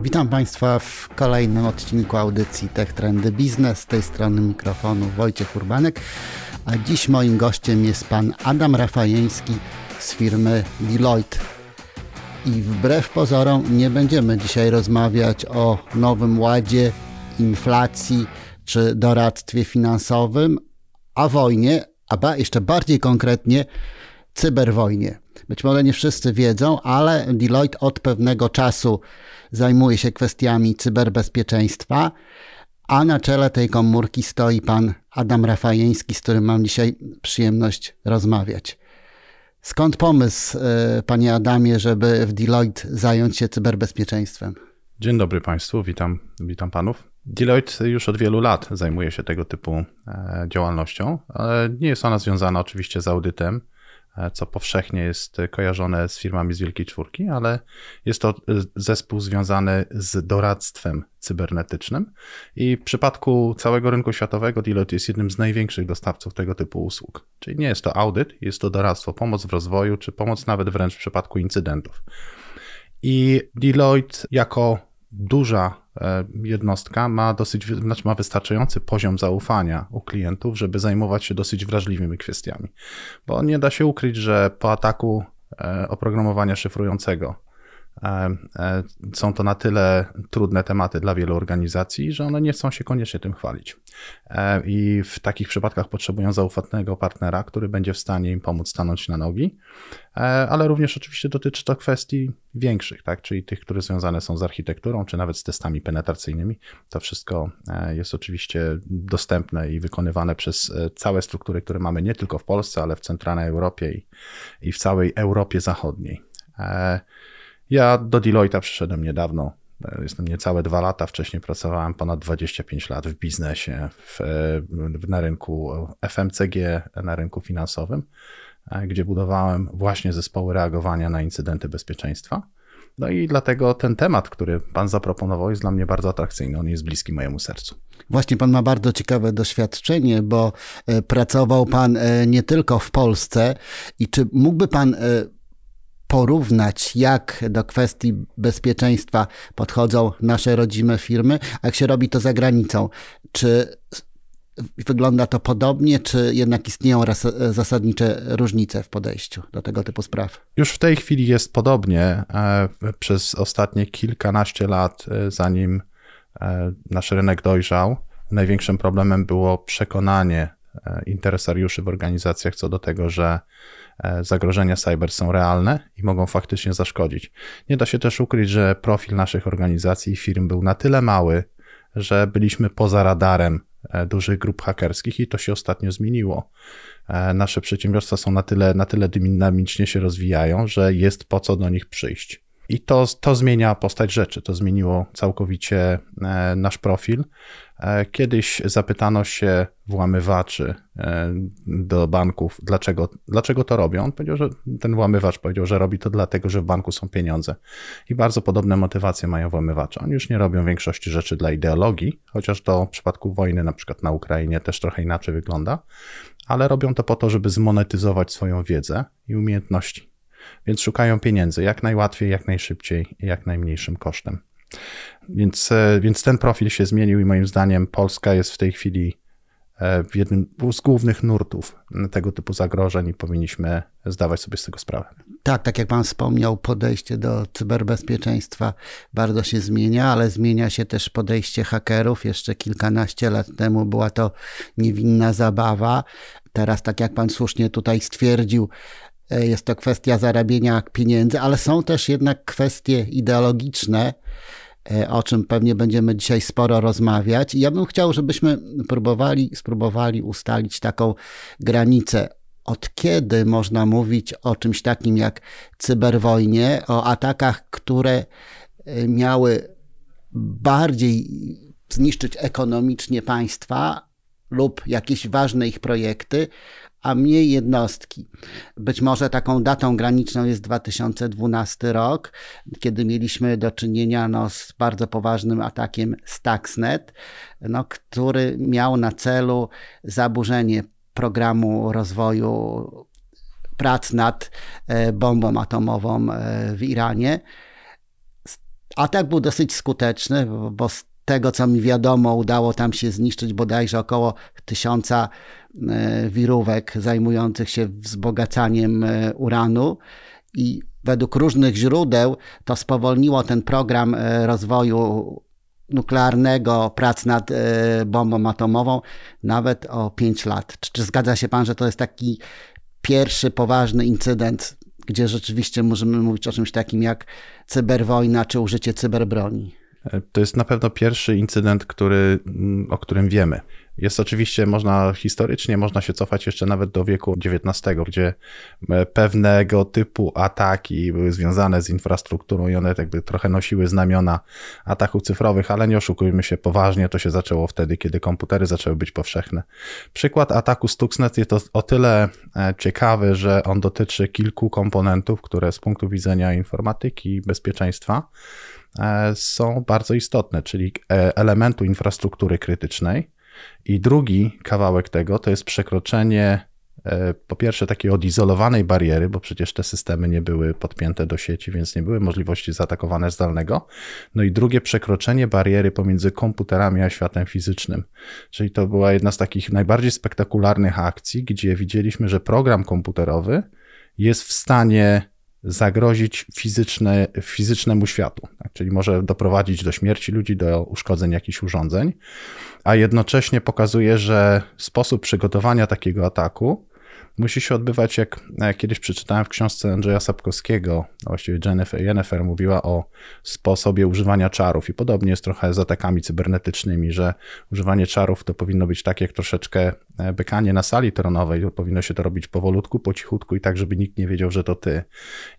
Witam Państwa w kolejnym odcinku audycji Tech Trendy Biznes. Z tej strony mikrofonu Wojciech Urbanek, a dziś moim gościem jest pan Adam Rafajeński z firmy Deloitte. I wbrew pozorom nie będziemy dzisiaj rozmawiać o nowym ładzie, inflacji czy doradztwie finansowym, a wojnie, a ba, jeszcze bardziej konkretnie cyberwojnie. Być może nie wszyscy wiedzą, ale Deloitte od pewnego czasu zajmuje się kwestiami cyberbezpieczeństwa, a na czele tej komórki stoi pan Adam Rafajeński, z którym mam dzisiaj przyjemność rozmawiać. Skąd pomysł, e, panie Adamie, żeby w Deloitte zająć się cyberbezpieczeństwem? Dzień dobry Państwu, witam, witam Panów. Deloitte już od wielu lat zajmuje się tego typu e, działalnością. Nie jest ona związana oczywiście z audytem, co powszechnie jest kojarzone z firmami z Wielkiej Czwórki, ale jest to zespół związany z doradztwem cybernetycznym i w przypadku całego rynku światowego Deloitte jest jednym z największych dostawców tego typu usług. Czyli nie jest to audyt, jest to doradztwo, pomoc w rozwoju, czy pomoc nawet wręcz w przypadku incydentów. I Deloitte jako duża e, jednostka ma dosyć, znaczy ma wystarczający poziom zaufania u klientów, żeby zajmować się dosyć wrażliwymi kwestiami. Bo nie da się ukryć, że po ataku e, oprogramowania szyfrującego E, e, są to na tyle trudne tematy dla wielu organizacji, że one nie chcą się koniecznie tym chwalić. E, I w takich przypadkach potrzebują zaufatnego partnera, który będzie w stanie im pomóc stanąć na nogi, ale również oczywiście dotyczy to kwestii większych, tak? czyli tych, które związane są z architekturą, czy nawet z testami penetracyjnymi. To wszystko jest oczywiście dostępne i wykonywane przez całe struktury, które mamy nie tylko w Polsce, ale w centralnej Europie i w całej Europie Zachodniej. Ja do Deloitte'a przyszedłem niedawno. Jestem niecałe dwa lata. Wcześniej pracowałem ponad 25 lat w biznesie, w, na rynku FMCG, na rynku finansowym, gdzie budowałem właśnie zespoły reagowania na incydenty bezpieczeństwa. No i dlatego ten temat, który Pan zaproponował, jest dla mnie bardzo atrakcyjny. On jest bliski mojemu sercu. Właśnie Pan ma bardzo ciekawe doświadczenie, bo e, pracował Pan e, nie tylko w Polsce. I czy mógłby Pan e, porównać, jak do kwestii bezpieczeństwa podchodzą nasze rodzime firmy, jak się robi to za granicą. Czy wygląda to podobnie, czy jednak istnieją zasadnicze różnice w podejściu do tego typu spraw? Już w tej chwili jest podobnie. E, przez ostatnie kilkanaście lat, e, zanim e, nasz rynek dojrzał, największym problemem było przekonanie interesariuszy w organizacjach co do tego, że zagrożenia cyber są realne i mogą faktycznie zaszkodzić. Nie da się też ukryć, że profil naszych organizacji i firm był na tyle mały, że byliśmy poza radarem e, dużych grup hakerskich i to się ostatnio zmieniło. E, nasze przedsiębiorstwa są na tyle, na tyle dynamicznie się rozwijają, że jest po co do nich przyjść. I to, to zmienia postać rzeczy, to zmieniło całkowicie nasz profil. E, kiedyś zapytano się włamywaczy e, do banków, dlaczego, dlaczego to robią. On powiedział, że ten włamywacz powiedział, że robi to dlatego, że w banku są pieniądze. I bardzo podobne motywacje mają włamywacze. Oni już nie robią większości rzeczy dla ideologii, chociaż to w przypadku wojny, na przykład na Ukrainie, też trochę inaczej wygląda, ale robią to po to, żeby zmonetyzować swoją wiedzę i umiejętności. Więc szukają pieniędzy jak najłatwiej, jak najszybciej jak najmniejszym kosztem. Więc, e, więc ten profil się zmienił i moim zdaniem Polska jest w tej chwili e, w jednym z głównych nurtów tego typu zagrożeń i powinniśmy zdawać sobie z tego sprawę. Tak, tak jak Pan wspomniał, podejście do cyberbezpieczeństwa bardzo się zmienia, ale zmienia się też podejście hakerów. Jeszcze kilkanaście lat temu była to niewinna zabawa. Teraz, tak jak Pan słusznie tutaj stwierdził, jest to kwestia zarabienia pieniędzy, ale są też jednak kwestie ideologiczne, E, o czym pewnie będziemy dzisiaj sporo rozmawiać. Ja bym chciał, żebyśmy próbowali, spróbowali ustalić taką granicę. Od kiedy można mówić o czymś takim jak cyberwojnie, o atakach, które e, miały bardziej zniszczyć ekonomicznie państwa lub jakieś ważne ich projekty, a mniej jednostki. Być może taką datą graniczną jest 2012 rok, kiedy mieliśmy do czynienia no, z bardzo poważnym atakiem Stuxnet, no, który miał na celu zaburzenie programu rozwoju prac nad e, bombą atomową e, w Iranie. Atak był dosyć skuteczny, bo z tego co mi wiadomo, udało tam się zniszczyć bodajże około tysiąca wirówek zajmujących się wzbogacaniem e, uranu i według różnych źródeł to spowolniło ten program e, rozwoju nuklearnego, prac nad bombą atomową nawet o 5 lat. Czy, czy zgadza się pan, że to jest taki pierwszy poważny incydent, gdzie rzeczywiście możemy mówić o czymś takim jak cyberwojna czy użycie cyberbroni? To jest na pewno pierwszy incydent, który, mm, o którym wiemy. Jest oczywiście, można historycznie, można się cofać jeszcze nawet do wieku XIX, gdzie e, pewnego typu ataki były związane z infrastrukturą i one jakby trochę nosiły znamiona ataków cyfrowych, ale nie oszukujmy się, poważnie to się zaczęło wtedy, kiedy komputery zaczęły być powszechne. Przykład ataku Stuxnet jest o tyle e, ciekawy, że on dotyczy kilku komponentów, które z punktu widzenia informatyki i bezpieczeństwa E, są bardzo istotne, czyli elementu infrastruktury krytycznej. I drugi kawałek tego to jest przekroczenie e, po pierwsze takiej odizolowanej bariery, bo przecież te systemy nie były podpięte do sieci, więc nie były możliwości zaatakowania zdalnego. No i drugie przekroczenie bariery pomiędzy komputerami a światem fizycznym. Czyli to była jedna z takich najbardziej spektakularnych akcji, gdzie widzieliśmy, że program komputerowy jest w stanie zagrozić fizyczne, fizycznemu światu, tak? czyli może doprowadzić do śmierci ludzi, do uszkodzeń jakichś urządzeń, a jednocześnie pokazuje, że sposób przygotowania takiego ataku musi się odbywać, jak kiedyś przeczytałem w książce Andrzeja Sapkowskiego, właściwie Jennifer, Jennifer mówiła o sposobie używania czarów i podobnie jest trochę z atakami cybernetycznymi, że używanie czarów to powinno być tak jak troszeczkę e, bykanie na sali tronowej, powinno się to robić powolutku, po cichutku i tak, żeby nikt nie wiedział, że to ty.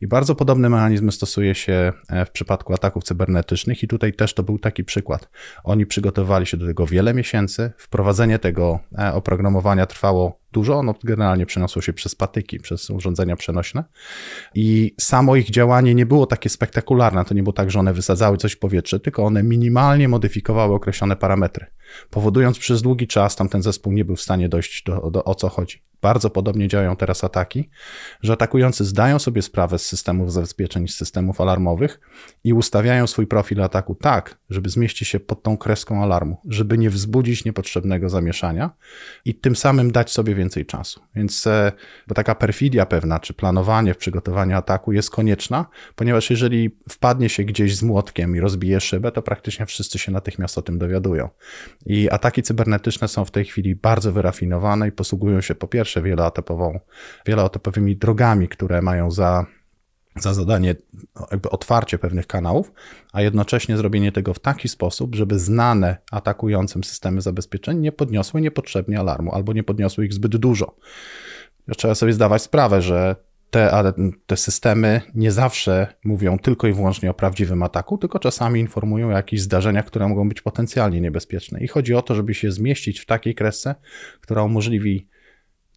I bardzo podobne mechanizmy stosuje się e, w przypadku ataków cybernetycznych i tutaj też to był taki przykład. Oni przygotowali się do tego wiele miesięcy, wprowadzenie tego e, oprogramowania trwało dużo, ono generalnie przeniosło się przez patyki, przez urządzenia przenośne. I samo ich działanie nie było takie spektakularne, to nie było tak, że one wysadzały coś w powietrze, tylko one minimalnie modyfikowały określone parametry, powodując przez długi czas tam ten zespół nie był w stanie dojść do, do o co chodzi bardzo podobnie działają teraz ataki, że atakujący zdają sobie sprawę z systemów zabezpieczeń, z systemów alarmowych i ustawiają swój profil ataku tak, żeby zmieścić się pod tą kreską alarmu, żeby nie wzbudzić niepotrzebnego zamieszania i tym samym dać sobie więcej czasu. Więc e, bo taka perfidia pewna, czy planowanie w przygotowaniu ataku jest konieczna, ponieważ jeżeli wpadnie się gdzieś z młotkiem i rozbije szybę, to praktycznie wszyscy się natychmiast o tym dowiadują. I ataki cybernetyczne są w tej chwili bardzo wyrafinowane i posługują się po pierwsze wieloetapową, wieloetapowymi drogami, które mają za, za zadanie jakby otwarcie pewnych kanałów, a jednocześnie zrobienie tego w taki sposób, żeby znane atakującym systemy zabezpieczeń nie podniosły niepotrzebnie alarmu albo nie podniosły ich zbyt dużo. Trzeba sobie zdawać sprawę, że te, te systemy nie zawsze mówią tylko i wyłącznie o prawdziwym ataku, tylko czasami informują o jakichś zdarzeniach, które mogą być potencjalnie niebezpieczne. I chodzi o to, żeby się zmieścić w takiej kresce, która umożliwi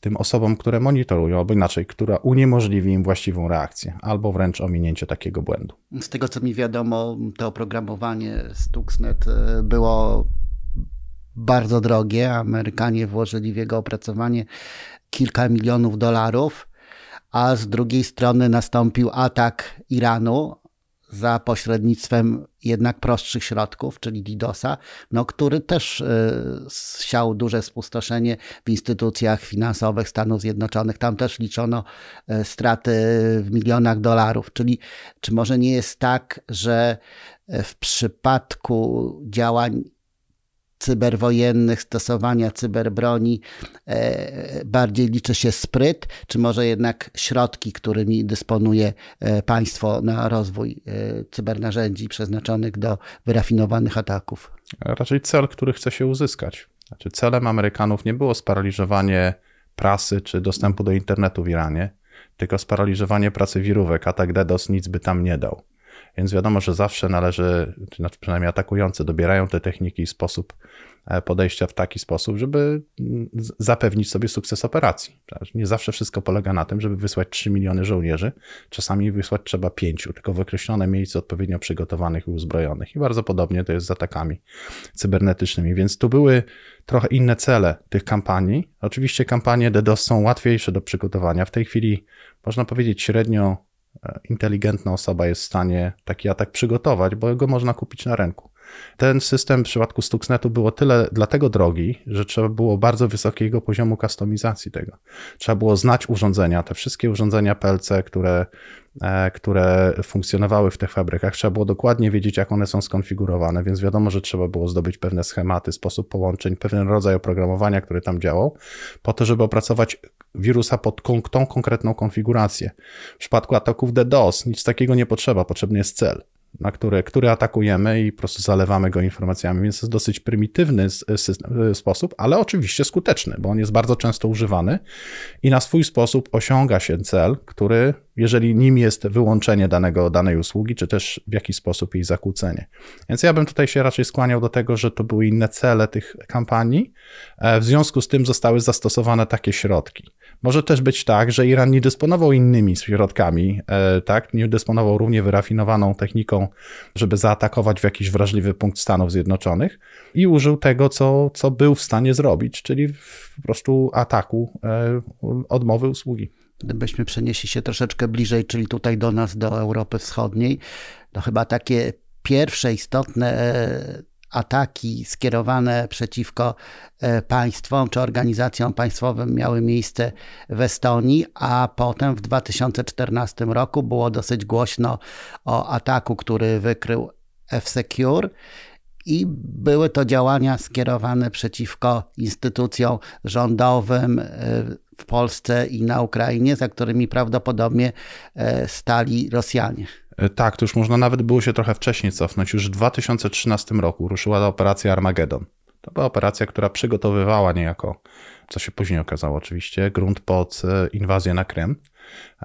tym osobom, które monitorują, albo inaczej, która uniemożliwi im właściwą reakcję, albo wręcz ominięcie takiego błędu. Z tego co mi wiadomo, to oprogramowanie Stuxnet e, było bardzo drogie. Amerykanie włożyli w jego opracowanie kilka milionów dolarów, a z drugiej strony nastąpił atak Iranu za pośrednictwem jednak prostszych środków, czyli DDoSa, no, który też y, siał duże spustoszenie w instytucjach finansowych Stanów Zjednoczonych. Tam też liczono y, straty w milionach dolarów. Czyli czy może nie jest tak, że w przypadku działań cyberwojennych, stosowania cyberbroni e, bardziej liczy się spryt, czy może jednak środki, którymi dysponuje e, państwo na rozwój e, cybernarzędzi przeznaczonych do wyrafinowanych ataków? Raczej cel, który chce się uzyskać. Znaczy celem Amerykanów nie było sparaliżowanie prasy czy dostępu do internetu w Iranie, tylko sparaliżowanie pracy wirówek. Atak DDoS nic by tam nie dał. Więc wiadomo, że zawsze należy, czy znaczy przynajmniej atakujący dobierają te techniki i sposób e, podejścia w taki sposób, żeby mm, zapewnić sobie sukces operacji. Nie zawsze wszystko polega na tym, żeby wysłać 3 miliony żołnierzy. Czasami wysłać trzeba 5, tylko w określone miejsce odpowiednio przygotowanych i uzbrojonych. I bardzo podobnie to jest z atakami cybernetycznymi. Więc tu były trochę inne cele tych kampanii. Oczywiście kampanie DDoS są łatwiejsze do przygotowania. W tej chwili można powiedzieć średnio inteligentna osoba jest w stanie taki atak przygotować, bo go można kupić na rynku. Ten system w przypadku Stuxnetu było tyle dlatego drogi, że trzeba było bardzo wysokiego poziomu kustomizacji tego. Trzeba było znać urządzenia, te wszystkie urządzenia PLC, które, e, które funkcjonowały w tych fabrykach, trzeba było dokładnie wiedzieć, jak one są skonfigurowane, więc wiadomo, że trzeba było zdobyć pewne schematy, sposób połączeń, pewien rodzaj oprogramowania, który tam działał, po to, żeby opracować wirusa pod tą konkretną konfigurację. W przypadku ataków DDoS nic takiego nie potrzeba, potrzebny jest cel na który, który atakujemy i po prostu zalewamy go informacjami, więc to jest dosyć prymitywny system, sposób, ale oczywiście skuteczny, bo on jest bardzo często używany i na swój sposób osiąga się cel, który jeżeli nim jest wyłączenie danego, danej usługi, czy też w jakiś sposób jej zakłócenie. Więc ja bym tutaj się raczej skłaniał do tego, że to były inne cele tych kampanii, e, w związku z tym zostały zastosowane takie środki. Może też być tak, że Iran nie dysponował innymi środkami, e, tak, nie dysponował równie wyrafinowaną techniką, żeby zaatakować w jakiś wrażliwy punkt Stanów Zjednoczonych i użył tego, co, co był w stanie zrobić, czyli po prostu ataku e, odmowy usługi. Gdybyśmy przenieśli się troszeczkę bliżej, czyli tutaj do nas, do Europy Wschodniej, to chyba takie pierwsze istotne e, ataki skierowane przeciwko e, państwom czy organizacjom państwowym miały miejsce w Estonii, a potem w 2014 roku było dosyć głośno o ataku, który wykrył F-Secure. I były to działania skierowane przeciwko instytucjom rządowym e, w Polsce i na Ukrainie, za którymi prawdopodobnie e, stali Rosjanie. E, tak, to już można nawet było się trochę wcześniej cofnąć. Już w 2013 roku ruszyła operacja Armageddon. To była operacja, która przygotowywała niejako, co się później okazało oczywiście, grunt pod e, inwazję na Krym.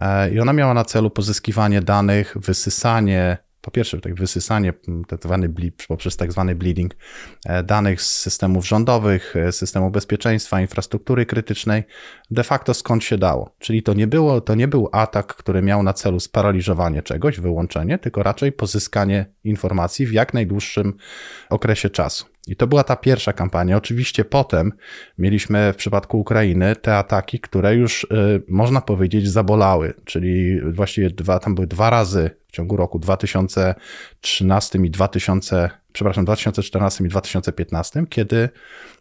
E, I ona miała na celu pozyskiwanie danych, wysysanie po pierwsze, tak wysysanie tak zwany poprzez tak zwany bleeding e, danych z systemów rządowych, e, systemu bezpieczeństwa, infrastruktury krytycznej, de facto skąd się dało. Czyli to nie, było, to nie był atak, który miał na celu sparaliżowanie czegoś, wyłączenie, tylko raczej pozyskanie informacji w jak najdłuższym okresie czasu. I to była ta pierwsza kampania. Oczywiście potem mieliśmy w przypadku Ukrainy te ataki, które już y, można powiedzieć zabolały, czyli właściwie dwa, tam były dwa razy w ciągu roku 2013 i 2000, przepraszam, 2014 i 2015, kiedy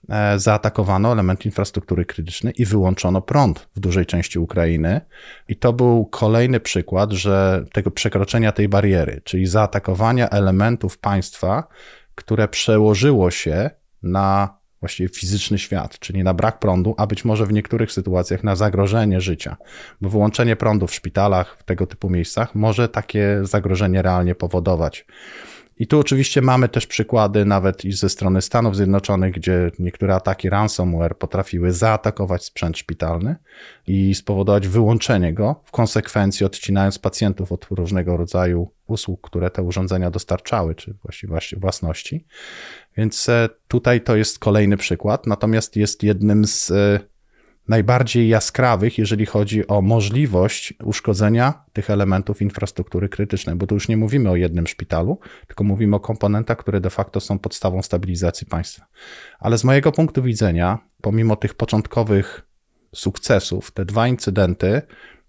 e, zaatakowano element infrastruktury krytycznej i wyłączono prąd w dużej części Ukrainy. I to był kolejny przykład, że tego przekroczenia tej bariery, czyli zaatakowania elementów państwa, które przełożyło się na właściwie fizyczny świat, czyli na brak prądu, a być może w niektórych sytuacjach na zagrożenie życia, bo wyłączenie prądu w szpitalach, w tego typu miejscach może takie zagrożenie realnie powodować. I tu oczywiście mamy też przykłady nawet i ze strony Stanów Zjednoczonych, gdzie niektóre ataki ransomware potrafiły zaatakować sprzęt szpitalny i spowodować wyłączenie go, w konsekwencji odcinając pacjentów od różnego rodzaju usług, które te urządzenia dostarczały, czy właściwie własności. Więc e, tutaj to jest kolejny przykład, natomiast jest jednym z e, najbardziej jaskrawych, jeżeli chodzi o możliwość uszkodzenia tych elementów infrastruktury krytycznej, bo tu już nie mówimy o jednym szpitalu, tylko mówimy o komponentach, które de facto są podstawą stabilizacji państwa. Ale z mojego punktu widzenia, pomimo tych początkowych sukcesów, te dwa incydenty,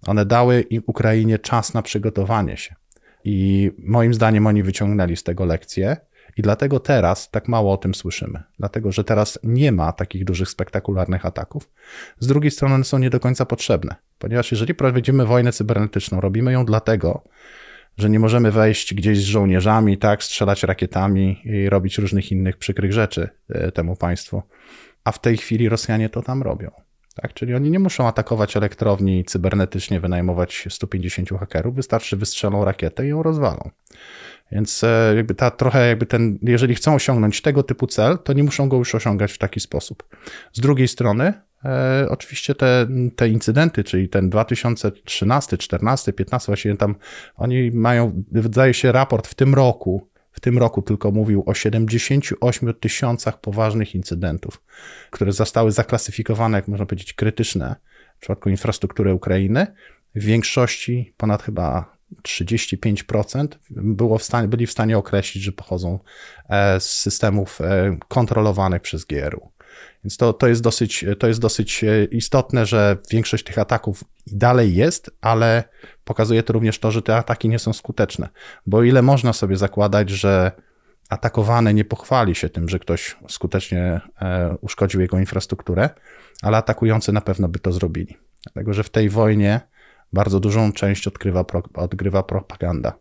one dały Ukrainie czas na przygotowanie się. I moim zdaniem oni wyciągnęli z tego lekcję. I dlatego teraz tak mało o tym słyszymy. Dlatego, że teraz nie ma takich dużych, spektakularnych ataków. Z drugiej strony one są nie do końca potrzebne, ponieważ jeżeli prowadzimy wojnę cybernetyczną, robimy ją dlatego, że nie możemy wejść gdzieś z żołnierzami, tak, strzelać rakietami i robić różnych innych przykrych rzeczy e, temu państwu. A w tej chwili Rosjanie to tam robią. Tak? Czyli oni nie muszą atakować elektrowni cybernetycznie, wynajmować 150 hakerów, wystarczy wystrzelą rakietę i ją rozwalą. Więc e, jakby ta trochę jakby ten, jeżeli chcą osiągnąć tego typu cel, to nie muszą go już osiągać w taki sposób. Z drugiej strony, e, oczywiście te, te incydenty, czyli ten 2013, 14, 15, właśnie tam oni mają, wydaje się, raport w tym roku, w tym roku tylko mówił o 78 tysiącach poważnych incydentów, które zostały zaklasyfikowane, jak można powiedzieć, krytyczne w przypadku infrastruktury Ukrainy. W większości ponad chyba 35% było w stanie, byli w stanie określić, że pochodzą e, z systemów e, kontrolowanych przez GRU. Więc to, to, jest dosyć, to jest dosyć e, istotne, że większość tych ataków dalej jest, ale pokazuje to również to, że te ataki nie są skuteczne. Bo ile można sobie zakładać, że atakowany nie pochwali się tym, że ktoś skutecznie uszkodził jego infrastrukturę, ale atakujący na pewno by to zrobili. Dlatego, że w tej wojnie bardzo dużą część odgrywa, odgrywa propaganda.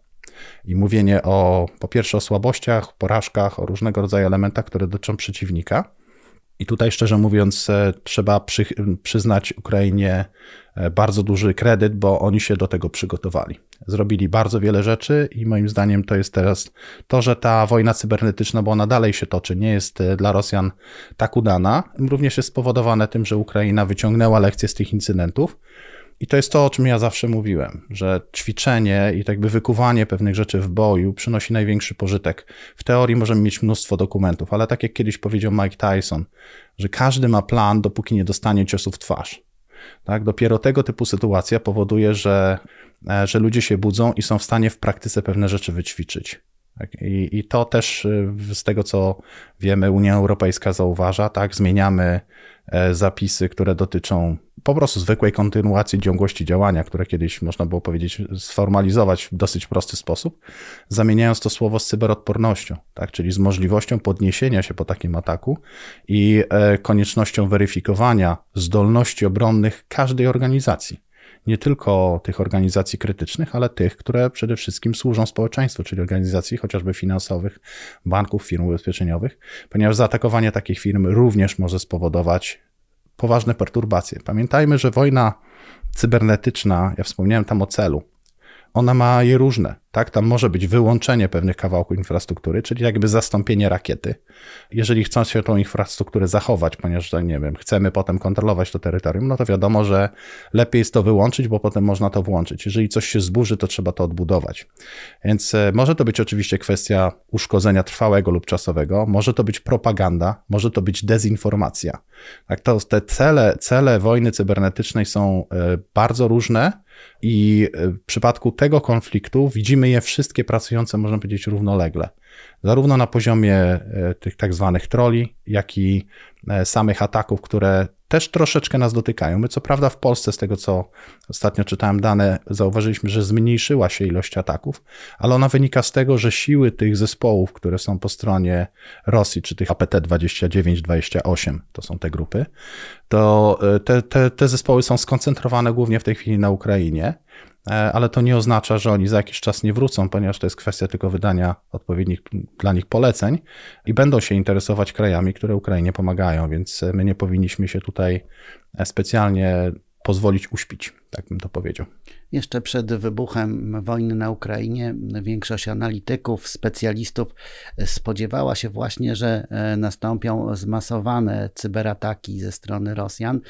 I mówienie o, po pierwsze, o słabościach, porażkach, o różnego rodzaju elementach, które dotyczą przeciwnika. I tutaj, szczerze mówiąc, e, trzeba przy, przyznać Ukrainie e, bardzo duży kredyt, bo oni się do tego przygotowali. Zrobili bardzo wiele rzeczy i moim zdaniem to jest teraz to, że ta wojna cybernetyczna, bo ona dalej się toczy, nie jest e, dla Rosjan tak udana, również jest spowodowane tym, że Ukraina wyciągnęła lekcje z tych incydentów i to jest to, o czym ja zawsze mówiłem, że ćwiczenie i tak by wykuwanie pewnych rzeczy w boju przynosi największy pożytek. W teorii możemy mieć mnóstwo dokumentów, ale tak jak kiedyś powiedział Mike Tyson, że każdy ma plan, dopóki nie dostanie ciosu w twarz. Tak? Dopiero tego typu sytuacja powoduje, że, e, że ludzie się budzą i są w stanie w praktyce pewne rzeczy wyćwiczyć. Tak? I, I to też e, z tego, co wiemy, Unia Europejska zauważa, tak, zmieniamy zapisy, które dotyczą po prostu zwykłej kontynuacji ciągłości działania, które kiedyś można było powiedzieć sformalizować w dosyć prosty sposób, zamieniając to słowo z cyberodpornością, tak, czyli z możliwością podniesienia się po takim ataku i e, koniecznością weryfikowania zdolności obronnych każdej organizacji nie tylko tych organizacji krytycznych, ale tych, które przede wszystkim służą społeczeństwu, czyli organizacji chociażby finansowych, banków, firm ubezpieczeniowych, ponieważ zaatakowanie takich firm również może spowodować poważne perturbacje. Pamiętajmy, że wojna cybernetyczna, ja wspomniałem tam o celu, ona ma je różne, tak? Tam może być wyłączenie pewnych kawałków infrastruktury, czyli jakby zastąpienie rakiety. Jeżeli chcą się tą infrastrukturę zachować, ponieważ, nie wiem, chcemy potem kontrolować to terytorium, no to wiadomo, że lepiej jest to wyłączyć, bo potem można to włączyć. Jeżeli coś się zburzy, to trzeba to odbudować. Więc e, może to być oczywiście kwestia uszkodzenia trwałego lub czasowego, może to być propaganda, może to być dezinformacja. Tak, to te cele, cele wojny cybernetycznej są e, bardzo różne, i e, w przypadku tego konfliktu widzimy je wszystkie pracujące, można powiedzieć, równolegle. Zarówno na poziomie e, tych tak zwanych troli, jak i e, samych ataków, które też troszeczkę nas dotykają. My, co prawda, w Polsce, z tego co ostatnio czytałem dane, zauważyliśmy, że zmniejszyła się ilość ataków, ale ona wynika z tego, że siły tych zespołów, które są po stronie Rosji, czy tych APT 29-28, to są te grupy, to e, te, te, te zespoły są skoncentrowane głównie w tej chwili na Ukrainie. E, ale to nie oznacza, że oni za jakiś czas nie wrócą, ponieważ to jest kwestia tylko wydania odpowiednich dla nich poleceń i będą się interesować krajami, które Ukrainie pomagają, więc my nie powinniśmy się tutaj specjalnie pozwolić uśpić, tak bym to powiedział. Jeszcze przed wybuchem wojny na Ukrainie większość analityków, specjalistów spodziewała się właśnie, że e, nastąpią zmasowane cyberataki ze strony Rosjan,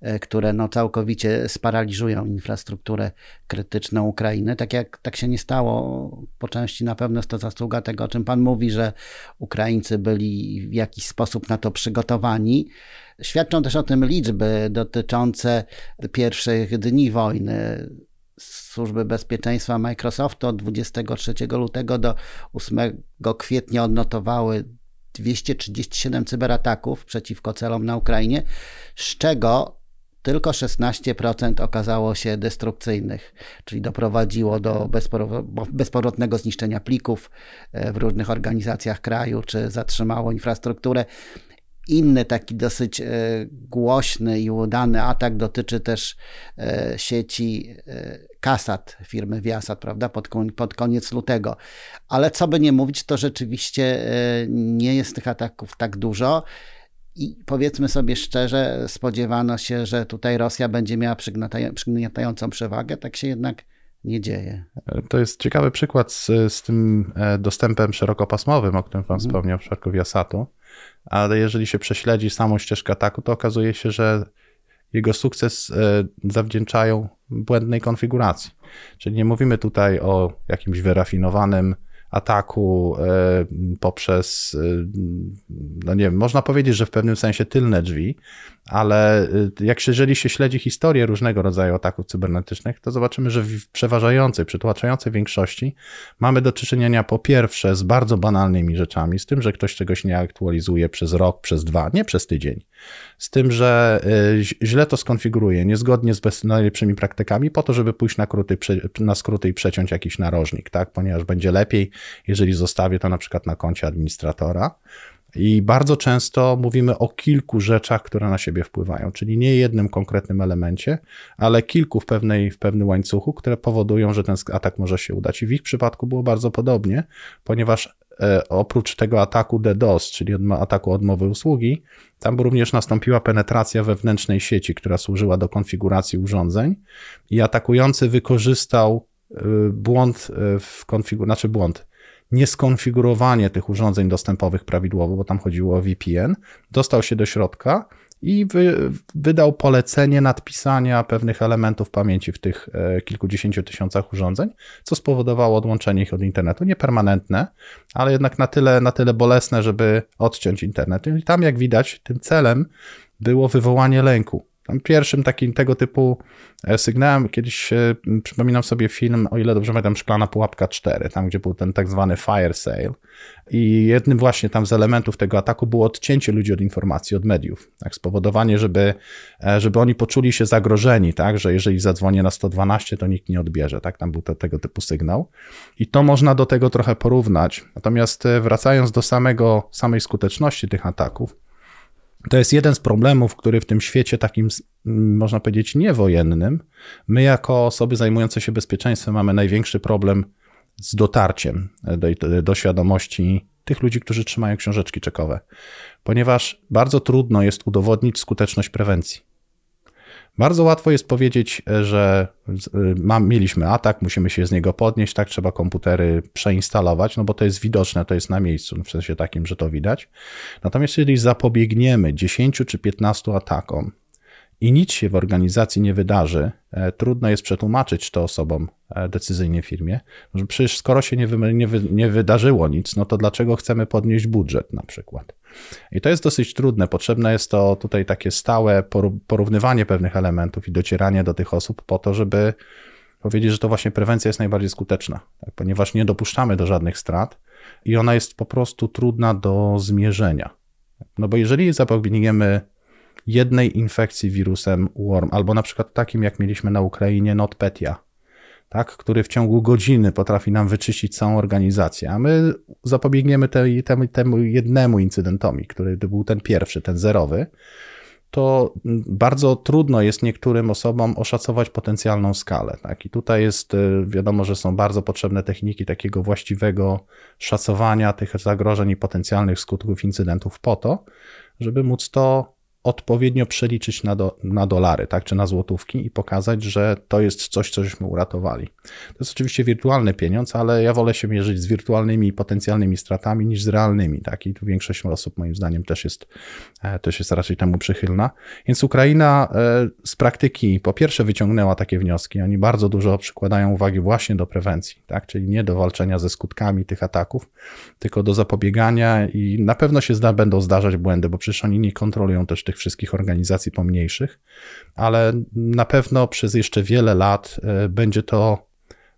e, które no całkowicie sparaliżują infrastrukturę krytyczną Ukrainy. Tak jak tak się nie stało, po części na pewno jest to zasługa tego, o czym Pan mówi, że Ukraińcy byli w jakiś sposób na to przygotowani. Świadczą też o tym liczby dotyczące pierwszych dni wojny. Służby Bezpieczeństwa Microsoftu od 23 lutego do 8 kwietnia odnotowały 237 cyberataków przeciwko celom na Ukrainie, z czego tylko 16% okazało się destrukcyjnych, czyli doprowadziło do bezpowrotnego zniszczenia plików e, w różnych organizacjach kraju, czy zatrzymało infrastrukturę. Inny taki dosyć e, głośny i udany atak dotyczy też e, sieci Kasat firmy Viasat, prawda, pod, pod koniec lutego. Ale co by nie mówić, to rzeczywiście nie jest tych ataków tak dużo. I powiedzmy sobie szczerze, spodziewano się, że tutaj Rosja będzie miała przygniatającą przewagę, tak się jednak nie dzieje. To jest ciekawy przykład z, z tym e, dostępem szerokopasmowym, o którym Pan mhm. wspomniał w przypadku Viasatu, ale jeżeli się prześledzi samą ścieżkę ataku, to okazuje się, że jego sukces e, zawdzięczają błędnej konfiguracji. Czyli nie mówimy tutaj o jakimś wyrafinowanym ataku e, poprzez, e, no nie wiem, można powiedzieć, że w pewnym sensie tylne drzwi, ale e, jak jeżeli się śledzi historię różnego rodzaju ataków cybernetycznych, to zobaczymy, że w przeważającej, przytłaczającej większości mamy do czynienia po pierwsze z bardzo banalnymi rzeczami, z tym, że ktoś czegoś nie aktualizuje przez rok, przez dwa, nie przez tydzień, z tym, że y, źle to skonfiguruje, niezgodnie z najlepszymi praktykami, po to, żeby pójść na, na skróty i przeciąć jakiś narożnik, tak? ponieważ będzie lepiej, jeżeli zostawię to na przykład na koncie administratora. I bardzo często mówimy o kilku rzeczach, które na siebie wpływają, czyli nie jednym konkretnym elemencie, ale kilku w, pewnej, w pewnym łańcuchu, które powodują, że ten atak może się udać. I w ich przypadku było bardzo podobnie, ponieważ e, oprócz tego ataku DDoS, czyli ataku odmowy usługi, tam również nastąpiła penetracja wewnętrznej sieci, która służyła do konfiguracji urządzeń i atakujący wykorzystał e, błąd e, w konfiguracji, znaczy błąd, nieskonfigurowanie tych urządzeń dostępowych prawidłowo, bo tam chodziło o VPN, dostał się do środka i wy, wydał polecenie nadpisania pewnych elementów pamięci w tych e, kilkudziesięciu tysiącach urządzeń, co spowodowało odłączenie ich od internetu. Nie permanentne, ale jednak na tyle, na tyle bolesne, żeby odciąć internet. I tam, jak widać, tym celem było wywołanie lęku. Tam pierwszym takim tego typu e, sygnałem, kiedyś e, przypominam sobie film, o ile dobrze pamiętam, Szklana Pułapka 4, tam gdzie był ten tak zwany fire sale. I jednym właśnie tam z elementów tego ataku było odcięcie ludzi od informacji, od mediów, tak, spowodowanie, żeby, e, żeby oni poczuli się zagrożeni, tak, że jeżeli zadzwonię na 112, to nikt nie odbierze, tak, tam był to, tego typu sygnał. I to można do tego trochę porównać, natomiast wracając do samego, samej skuteczności tych ataków, to jest jeden z problemów, który w tym świecie takim, można powiedzieć, niewojennym, my jako osoby zajmujące się bezpieczeństwem mamy największy problem z dotarciem do, do świadomości tych ludzi, którzy trzymają książeczki czekowe, ponieważ bardzo trudno jest udowodnić skuteczność prewencji. Bardzo łatwo jest powiedzieć, że mam, mieliśmy atak, musimy się z niego podnieść, tak trzeba komputery przeinstalować, no bo to jest widoczne, to jest na miejscu, w sensie takim, że to widać. Natomiast jeżeli zapobiegniemy 10 czy 15 atakom i nic się w organizacji nie wydarzy, e, trudno jest przetłumaczyć to osobom e, decyzyjnie firmie, że przecież skoro się nie, wy, nie, wy, nie wydarzyło nic, no to dlaczego chcemy podnieść budżet na przykład? I to jest dosyć trudne. Potrzebne jest to tutaj takie stałe porównywanie pewnych elementów i docieranie do tych osób po to, żeby powiedzieć, że to właśnie prewencja jest najbardziej skuteczna, tak? ponieważ nie dopuszczamy do żadnych strat i ona jest po prostu trudna do zmierzenia. No bo jeżeli zapobiegniemy jednej infekcji wirusem worm, albo na przykład takim, jak mieliśmy na Ukrainie, NotPetya, tak, który w ciągu godziny potrafi nam wyczyścić całą organizację, a my zapobiegniemy tej, temu, temu jednemu incydentowi, który był ten pierwszy, ten zerowy, to bardzo trudno jest niektórym osobom oszacować potencjalną skalę. Tak? I tutaj jest, y, wiadomo, że są bardzo potrzebne techniki takiego właściwego szacowania tych zagrożeń i potencjalnych skutków incydentów po to, żeby móc to odpowiednio przeliczyć na, do, na dolary, tak, czy na złotówki i pokazać, że to jest coś, co żeśmy uratowali. To jest oczywiście wirtualny pieniądz, ale ja wolę się mierzyć z wirtualnymi potencjalnymi stratami niż z realnymi, tak, i tu większość osób moim zdaniem też jest, e, też jest raczej temu przychylna. Więc Ukraina e, z praktyki po pierwsze wyciągnęła takie wnioski, oni bardzo dużo przykładają uwagi właśnie do prewencji, tak, czyli nie do walczenia ze skutkami tych ataków, tylko do zapobiegania i na pewno się zda, będą zdarzać błędy, bo przecież oni nie kontrolują też tych tych wszystkich organizacji pomniejszych, ale na pewno przez jeszcze wiele lat e, będzie to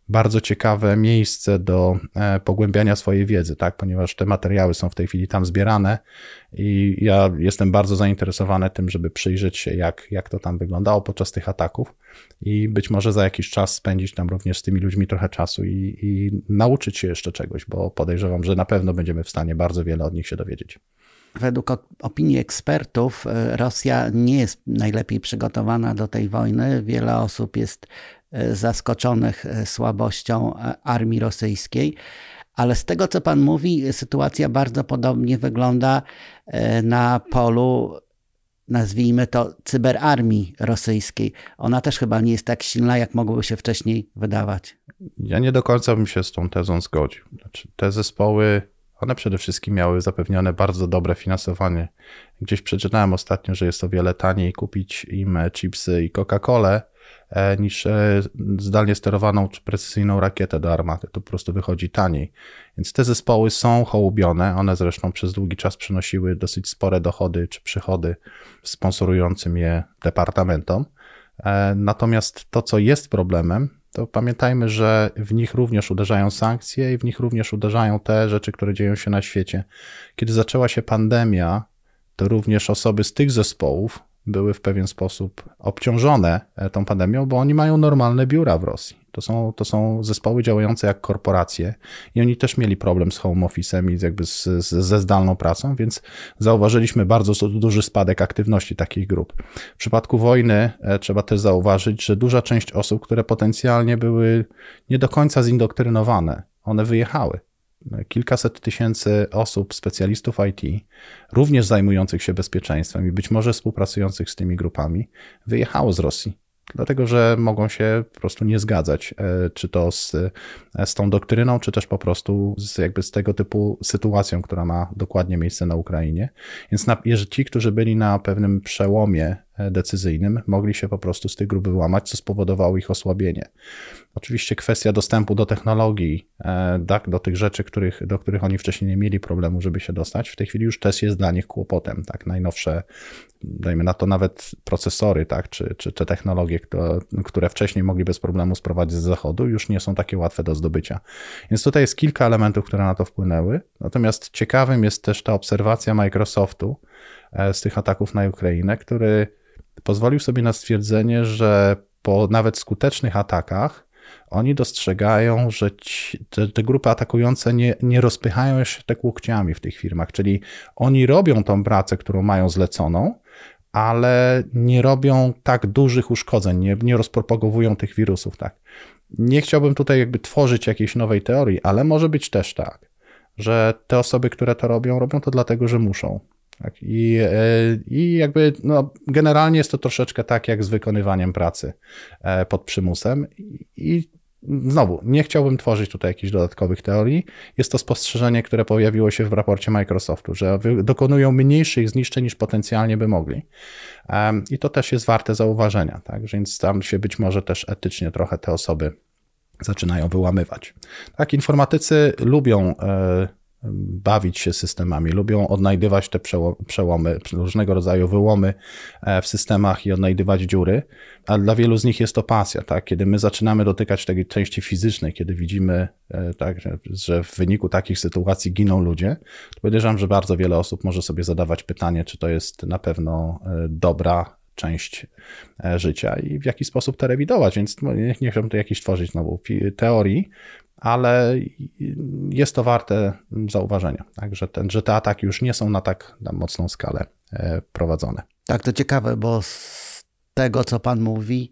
bardzo ciekawe miejsce do e, pogłębiania swojej wiedzy, tak, ponieważ te materiały są w tej chwili tam zbierane i ja jestem bardzo zainteresowany tym, żeby przyjrzeć się, jak, jak to tam wyglądało podczas tych ataków i być może za jakiś czas spędzić tam również z tymi ludźmi trochę czasu i, i nauczyć się jeszcze czegoś, bo podejrzewam, że na pewno będziemy w stanie bardzo wiele od nich się dowiedzieć. Według opinii ekspertów e, Rosja nie jest najlepiej przygotowana do tej wojny. Wiele osób jest e, zaskoczonych e, słabością armii rosyjskiej. Ale z tego, co Pan mówi, sytuacja bardzo podobnie wygląda na polu, nazwijmy to, cyberarmii rosyjskiej. Ona też chyba nie jest tak silna, jak mogłoby się wcześniej wydawać. Ja nie do końca bym się z tą tezą zgodził. Znaczy, te zespoły one przede wszystkim miały zapewnione bardzo dobre finansowanie. Gdzieś przeczytałem ostatnio, że jest o wiele taniej kupić im chipsy i Coca-Colę e, niż e, zdalnie sterowaną czy precyzyjną rakietę do armaty. To po prostu wychodzi taniej. Więc te zespoły są hołubione. One zresztą przez długi czas przynosiły dosyć spore dochody czy przychody sponsorującym je departamentom. E, natomiast to, co jest problemem, to pamiętajmy, że w nich również uderzają sankcje i w nich również uderzają te rzeczy, które dzieją się na świecie. Kiedy zaczęła się pandemia, to również osoby z tych zespołów były w pewien sposób obciążone tą pandemią, bo oni mają normalne biura w Rosji. To są, to są zespoły działające jak korporacje i oni też mieli problem z home office'em i jakby z, z, ze zdalną pracą, więc zauważyliśmy bardzo duży spadek aktywności takich grup. W przypadku wojny e, trzeba też zauważyć, że duża część osób, które potencjalnie były nie do końca zindoktrynowane, one wyjechały kilkaset tysięcy osób, specjalistów IT, również zajmujących się bezpieczeństwem i być może współpracujących z tymi grupami, wyjechało z Rosji dlatego że mogą się po prostu nie zgadzać, e, czy to z, e, z tą doktryną, czy też po prostu z, jakby z tego typu sytuacją, która ma dokładnie miejsce na Ukrainie. Więc na, ci, którzy byli na pewnym przełomie decyzyjnym, mogli się po prostu z tych grup wyłamać, co spowodowało ich osłabienie. Oczywiście kwestia dostępu do technologii, tak, do tych rzeczy, których, do których oni wcześniej nie mieli problemu, żeby się dostać, w tej chwili już też jest dla nich kłopotem. Tak, najnowsze dajmy na to nawet procesory, tak, czy, czy te technologie, które, które wcześniej mogli bez problemu sprowadzić z zachodu, już nie są takie łatwe do zdobycia. Więc tutaj jest kilka elementów, które na to wpłynęły. Natomiast ciekawym jest też ta obserwacja Microsoftu e, z tych ataków na Ukrainę, który pozwolił sobie na stwierdzenie, że po nawet skutecznych atakach oni dostrzegają, że ci, te, te, grupy atakujące nie, nie rozpychają się tak łokciami w tych firmach, czyli oni robią tą pracę, którą mają zleconą, ale nie robią tak dużych uszkodzeń, nie, nie rozpropagowują tych wirusów, tak. Nie chciałbym tutaj jakby tworzyć jakiejś nowej teorii, ale może być też tak, że te osoby, które to robią, robią to dlatego, że muszą. Tak? I, e, I jakby no, generalnie jest to troszeczkę tak jak z wykonywaniem pracy e, pod przymusem. I Znowu, nie chciałbym tworzyć tutaj jakichś dodatkowych teorii. Jest to spostrzeżenie, które pojawiło się w raporcie Microsoftu, że dokonują mniejszych zniszczeń niż potencjalnie by mogli. I to też jest warte zauważenia, tak? Więc tam się być może też etycznie trochę te osoby zaczynają wyłamywać. Tak, informatycy lubią e, bawić się systemami, lubią odnajdywać te przełomy, różnego rodzaju wyłomy e, w systemach i odnajdywać dziury, a dla wielu z nich jest to pasja, tak? Kiedy my zaczynamy dotykać tej części fizycznej, kiedy widzimy, e, tak, że w wyniku takich sytuacji giną ludzie, to podejrzewam, że bardzo wiele osób może sobie zadawać pytanie, czy to jest na pewno e, dobra część życia i w jaki sposób to rewidować, więc no, nie, nie chciałbym tu jakiejś tworzyć znowu teorii, ale jest to warte zauważenia, tak, że, ten, że te ataki już nie są na tak na mocną skalę e, prowadzone. Tak, to ciekawe, bo z tego, co Pan mówi,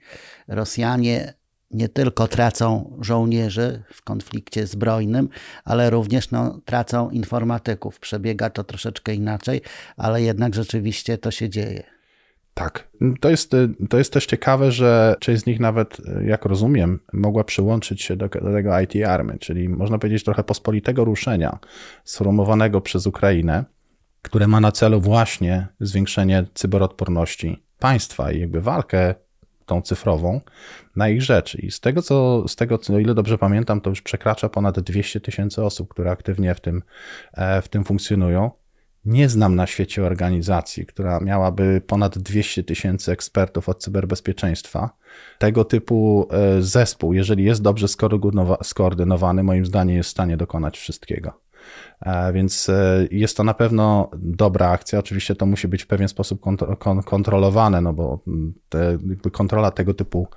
Rosjanie nie tylko tracą żołnierzy w konflikcie zbrojnym, ale również no, tracą informatyków. Przebiega to troszeczkę inaczej, ale jednak rzeczywiście to się dzieje. Tak. To jest, to jest też ciekawe, że część z nich nawet, jak rozumiem, mogła przyłączyć się do, do tego IT Army, czyli można powiedzieć trochę pospolitego ruszenia sformułowanego przez Ukrainę, które ma na celu właśnie zwiększenie cyberodporności państwa i jakby walkę tą cyfrową na ich rzecz. I z tego, co, z tego, co, o ile dobrze pamiętam, to już przekracza ponad 200 tysięcy osób, które aktywnie w tym, e, w tym funkcjonują. Nie znam na świecie organizacji, która miałaby ponad 200 tysięcy ekspertów od cyberbezpieczeństwa. Tego typu e, zespół, jeżeli jest dobrze skoordynowany, moim zdaniem jest w stanie dokonać wszystkiego. E, więc e, jest to na pewno dobra akcja. Oczywiście to musi być w pewien sposób kontrolowane, no bo te, kontrola tego typu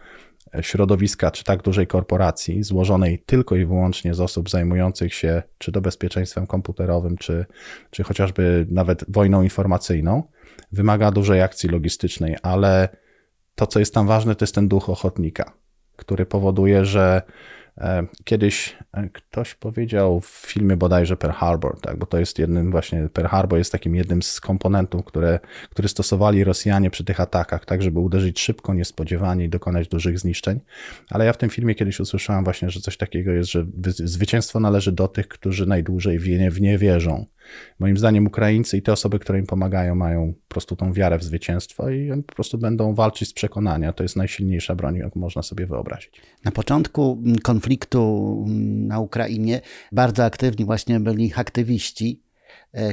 środowiska czy tak dużej korporacji, złożonej tylko i wyłącznie z osób zajmujących się czy to bezpieczeństwem komputerowym, czy, czy chociażby nawet wojną informacyjną, wymaga dużej akcji logistycznej, ale to, co jest tam ważne, to jest ten duch ochotnika, który powoduje, że kiedyś e, ktoś powiedział w filmie bodajże Pearl Harbor, tak, bo to jest jednym właśnie, Pearl Harbor jest takim jednym z komponentów, które, które stosowali Rosjanie przy tych atakach, tak, żeby uderzyć szybko, niespodziewanie i dokonać dużych zniszczeń. Ale ja w tym filmie kiedyś usłyszałem właśnie, że coś takiego jest, że zwycięstwo należy do tych, którzy najdłużej w nie, w nie wierzą. Moim zdaniem Ukraińcy i te osoby, które im pomagają, mają po prostu tą wiarę w zwycięstwo i oni po prostu będą walczyć z przekonania. To jest najsilniejsza broń, jaką można sobie wyobrazić. Na początku konfliktu na Ukrainie bardzo aktywni właśnie byli aktywiści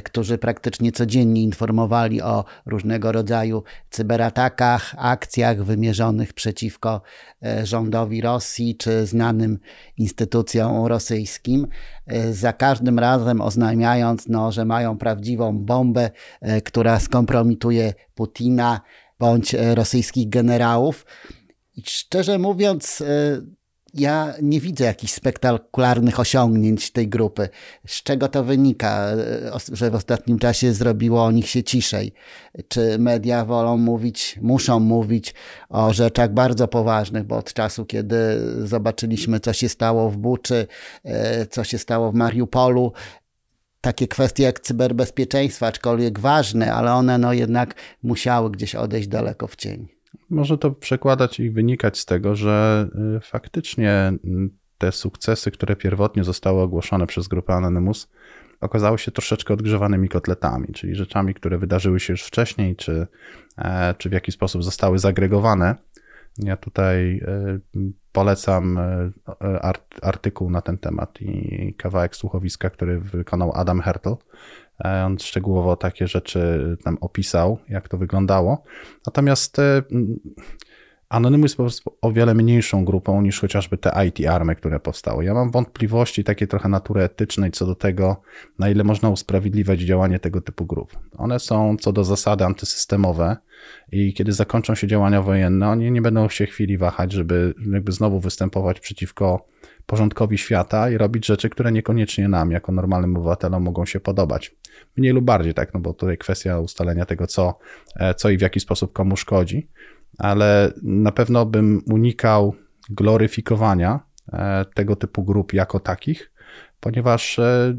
którzy praktycznie codziennie informowali o różnego rodzaju cyberatakach, akcjach wymierzonych przeciwko e, rządowi Rosji czy znanym instytucjom rosyjskim, e, za każdym razem oznajmiając, no, że mają prawdziwą bombę, która skompromituje Putina bądź rosyjskich generałów. I szczerze mówiąc, ja nie widzę jakichś spektakularnych osiągnięć tej grupy. Z czego to wynika, że w ostatnim czasie zrobiło o nich się ciszej? Czy media wolą mówić, muszą mówić o rzeczach bardzo poważnych, bo od czasu, kiedy zobaczyliśmy, co się stało w Buczy, e, co się stało w Mariupolu, takie kwestie jak cyberbezpieczeństwa, aczkolwiek ważne, ale one no jednak musiały gdzieś odejść daleko w cień. Może to przekładać i wynikać z tego, że y, faktycznie y, te sukcesy, które pierwotnie zostały ogłoszone przez grupę Anonymous, okazały się troszeczkę odgrzewanymi kotletami, czyli rzeczami, które wydarzyły się już wcześniej, czy, e, czy w jakiś sposób zostały zagregowane. Ja tutaj e, polecam artykuł na ten temat i kawałek słuchowiska, który wykonał Adam Hertel on szczegółowo takie rzeczy tam opisał, jak to wyglądało. Natomiast e, Anonymous jest po prostu o wiele mniejszą grupą niż chociażby te IT army, które powstały. Ja mam wątpliwości takie trochę natury etycznej co do tego, na ile można usprawiedliwiać działanie tego typu grup. One są co do zasady antysystemowe i kiedy zakończą się działania wojenne, oni nie będą się chwili wahać, żeby jakby znowu występować przeciwko porządkowi świata i robić rzeczy, które niekoniecznie nam, jako normalnym obywatelom, mogą się podobać. Mniej lub bardziej, tak, no bo tutaj kwestia ustalenia tego, co, e, co i w jaki sposób komu szkodzi, ale na pewno bym unikał gloryfikowania e, tego typu grup jako takich, ponieważ e,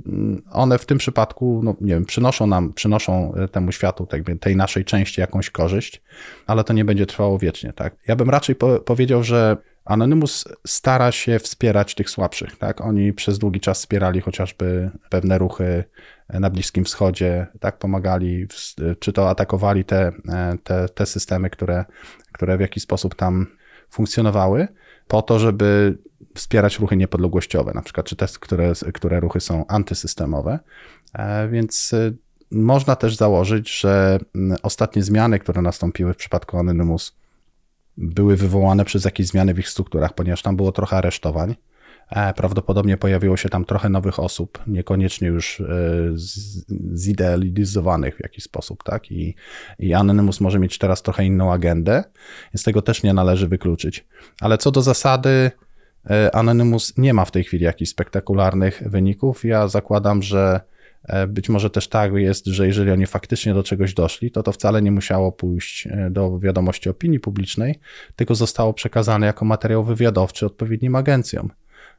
one w tym przypadku, no nie wiem, przynoszą nam, przynoszą temu światu, tak tej naszej części jakąś korzyść, ale to nie będzie trwało wiecznie, tak. Ja bym raczej po powiedział, że Anonymous stara się wspierać tych słabszych. Tak? Oni przez długi czas wspierali chociażby pewne ruchy na Bliskim Wschodzie, tak pomagali, czy to atakowali te, te, te systemy, które, które w jakiś sposób tam funkcjonowały, po to, żeby wspierać ruchy niepodległościowe, na przykład, czy te, które, które ruchy są antysystemowe. E, więc y, można też założyć, że ostatnie zmiany, które nastąpiły w przypadku Anonymous, były wywołane przez jakieś zmiany w ich strukturach, ponieważ tam było trochę aresztowań. Prawdopodobnie pojawiło się tam trochę nowych osób, niekoniecznie już e, zidealizowanych w jakiś sposób, tak? I, I Anonymous może mieć teraz trochę inną agendę, więc tego też nie należy wykluczyć. Ale co do zasady, e, Anonymous nie ma w tej chwili jakichś spektakularnych wyników. Ja zakładam, że być może też tak jest, że jeżeli oni faktycznie do czegoś doszli, to to wcale nie musiało pójść e, do wiadomości opinii publicznej, tylko zostało przekazane jako materiał wywiadowczy odpowiednim agencjom.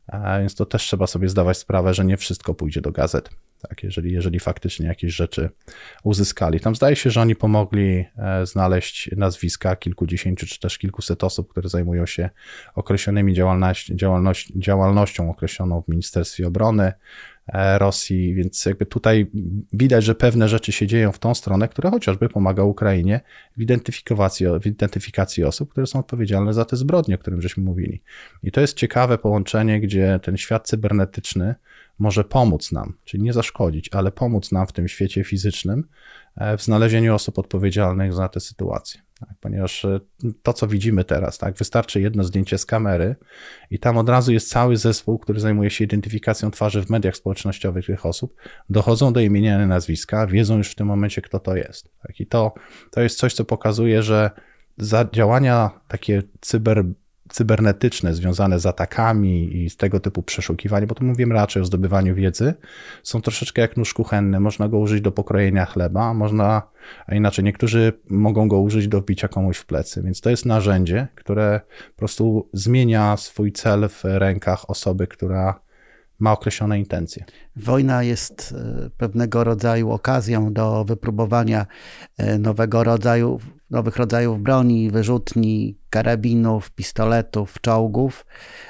A więc to też trzeba sobie zdawać sprawę, że nie wszystko pójdzie do gazet. Tak, jeżeli, jeżeli faktycznie jakieś rzeczy uzyskali. Tam zdaje się, że oni pomogli e, znaleźć nazwiska kilkudziesięciu czy też kilkuset osób, które zajmują się określonymi działalność, działalnością określoną w Ministerstwie Obrony, E, Rosji, więc jakby tutaj widać, że pewne rzeczy się dzieją w tą stronę, która chociażby pomaga Ukrainie w identyfikacji, w identyfikacji osób, które są odpowiedzialne za te zbrodnie, o którym żeśmy mówili. I to jest ciekawe połączenie, gdzie ten świat cybernetyczny może pomóc nam, czyli nie zaszkodzić, ale pomóc nam w tym świecie fizycznym e, w znalezieniu osób odpowiedzialnych za te sytuacje. Tak, ponieważ e, to, co widzimy teraz, tak, wystarczy jedno zdjęcie z kamery i tam od razu jest cały zespół, który zajmuje się identyfikacją twarzy w mediach społecznościowych tych osób, dochodzą do imienia nazwiska, wiedzą już w tym momencie, kto to jest. Tak, I to, to jest coś, co pokazuje, że za działania takie cyber cybernetyczne związane z atakami i z tego typu przeszukiwaniem, bo tu mówimy raczej o zdobywaniu wiedzy, są troszeczkę jak nóż kuchenny. Można go użyć do pokrojenia chleba, można, a inaczej niektórzy mogą go użyć do wbicia komuś w plecy. Więc to jest narzędzie, które po prostu zmienia swój cel w rękach osoby, która ma określone intencje. Wojna jest e, pewnego rodzaju okazją do wypróbowania e, nowego rodzaju, nowych rodzajów broni, wyrzutni, karabinów, pistoletów, czołgów.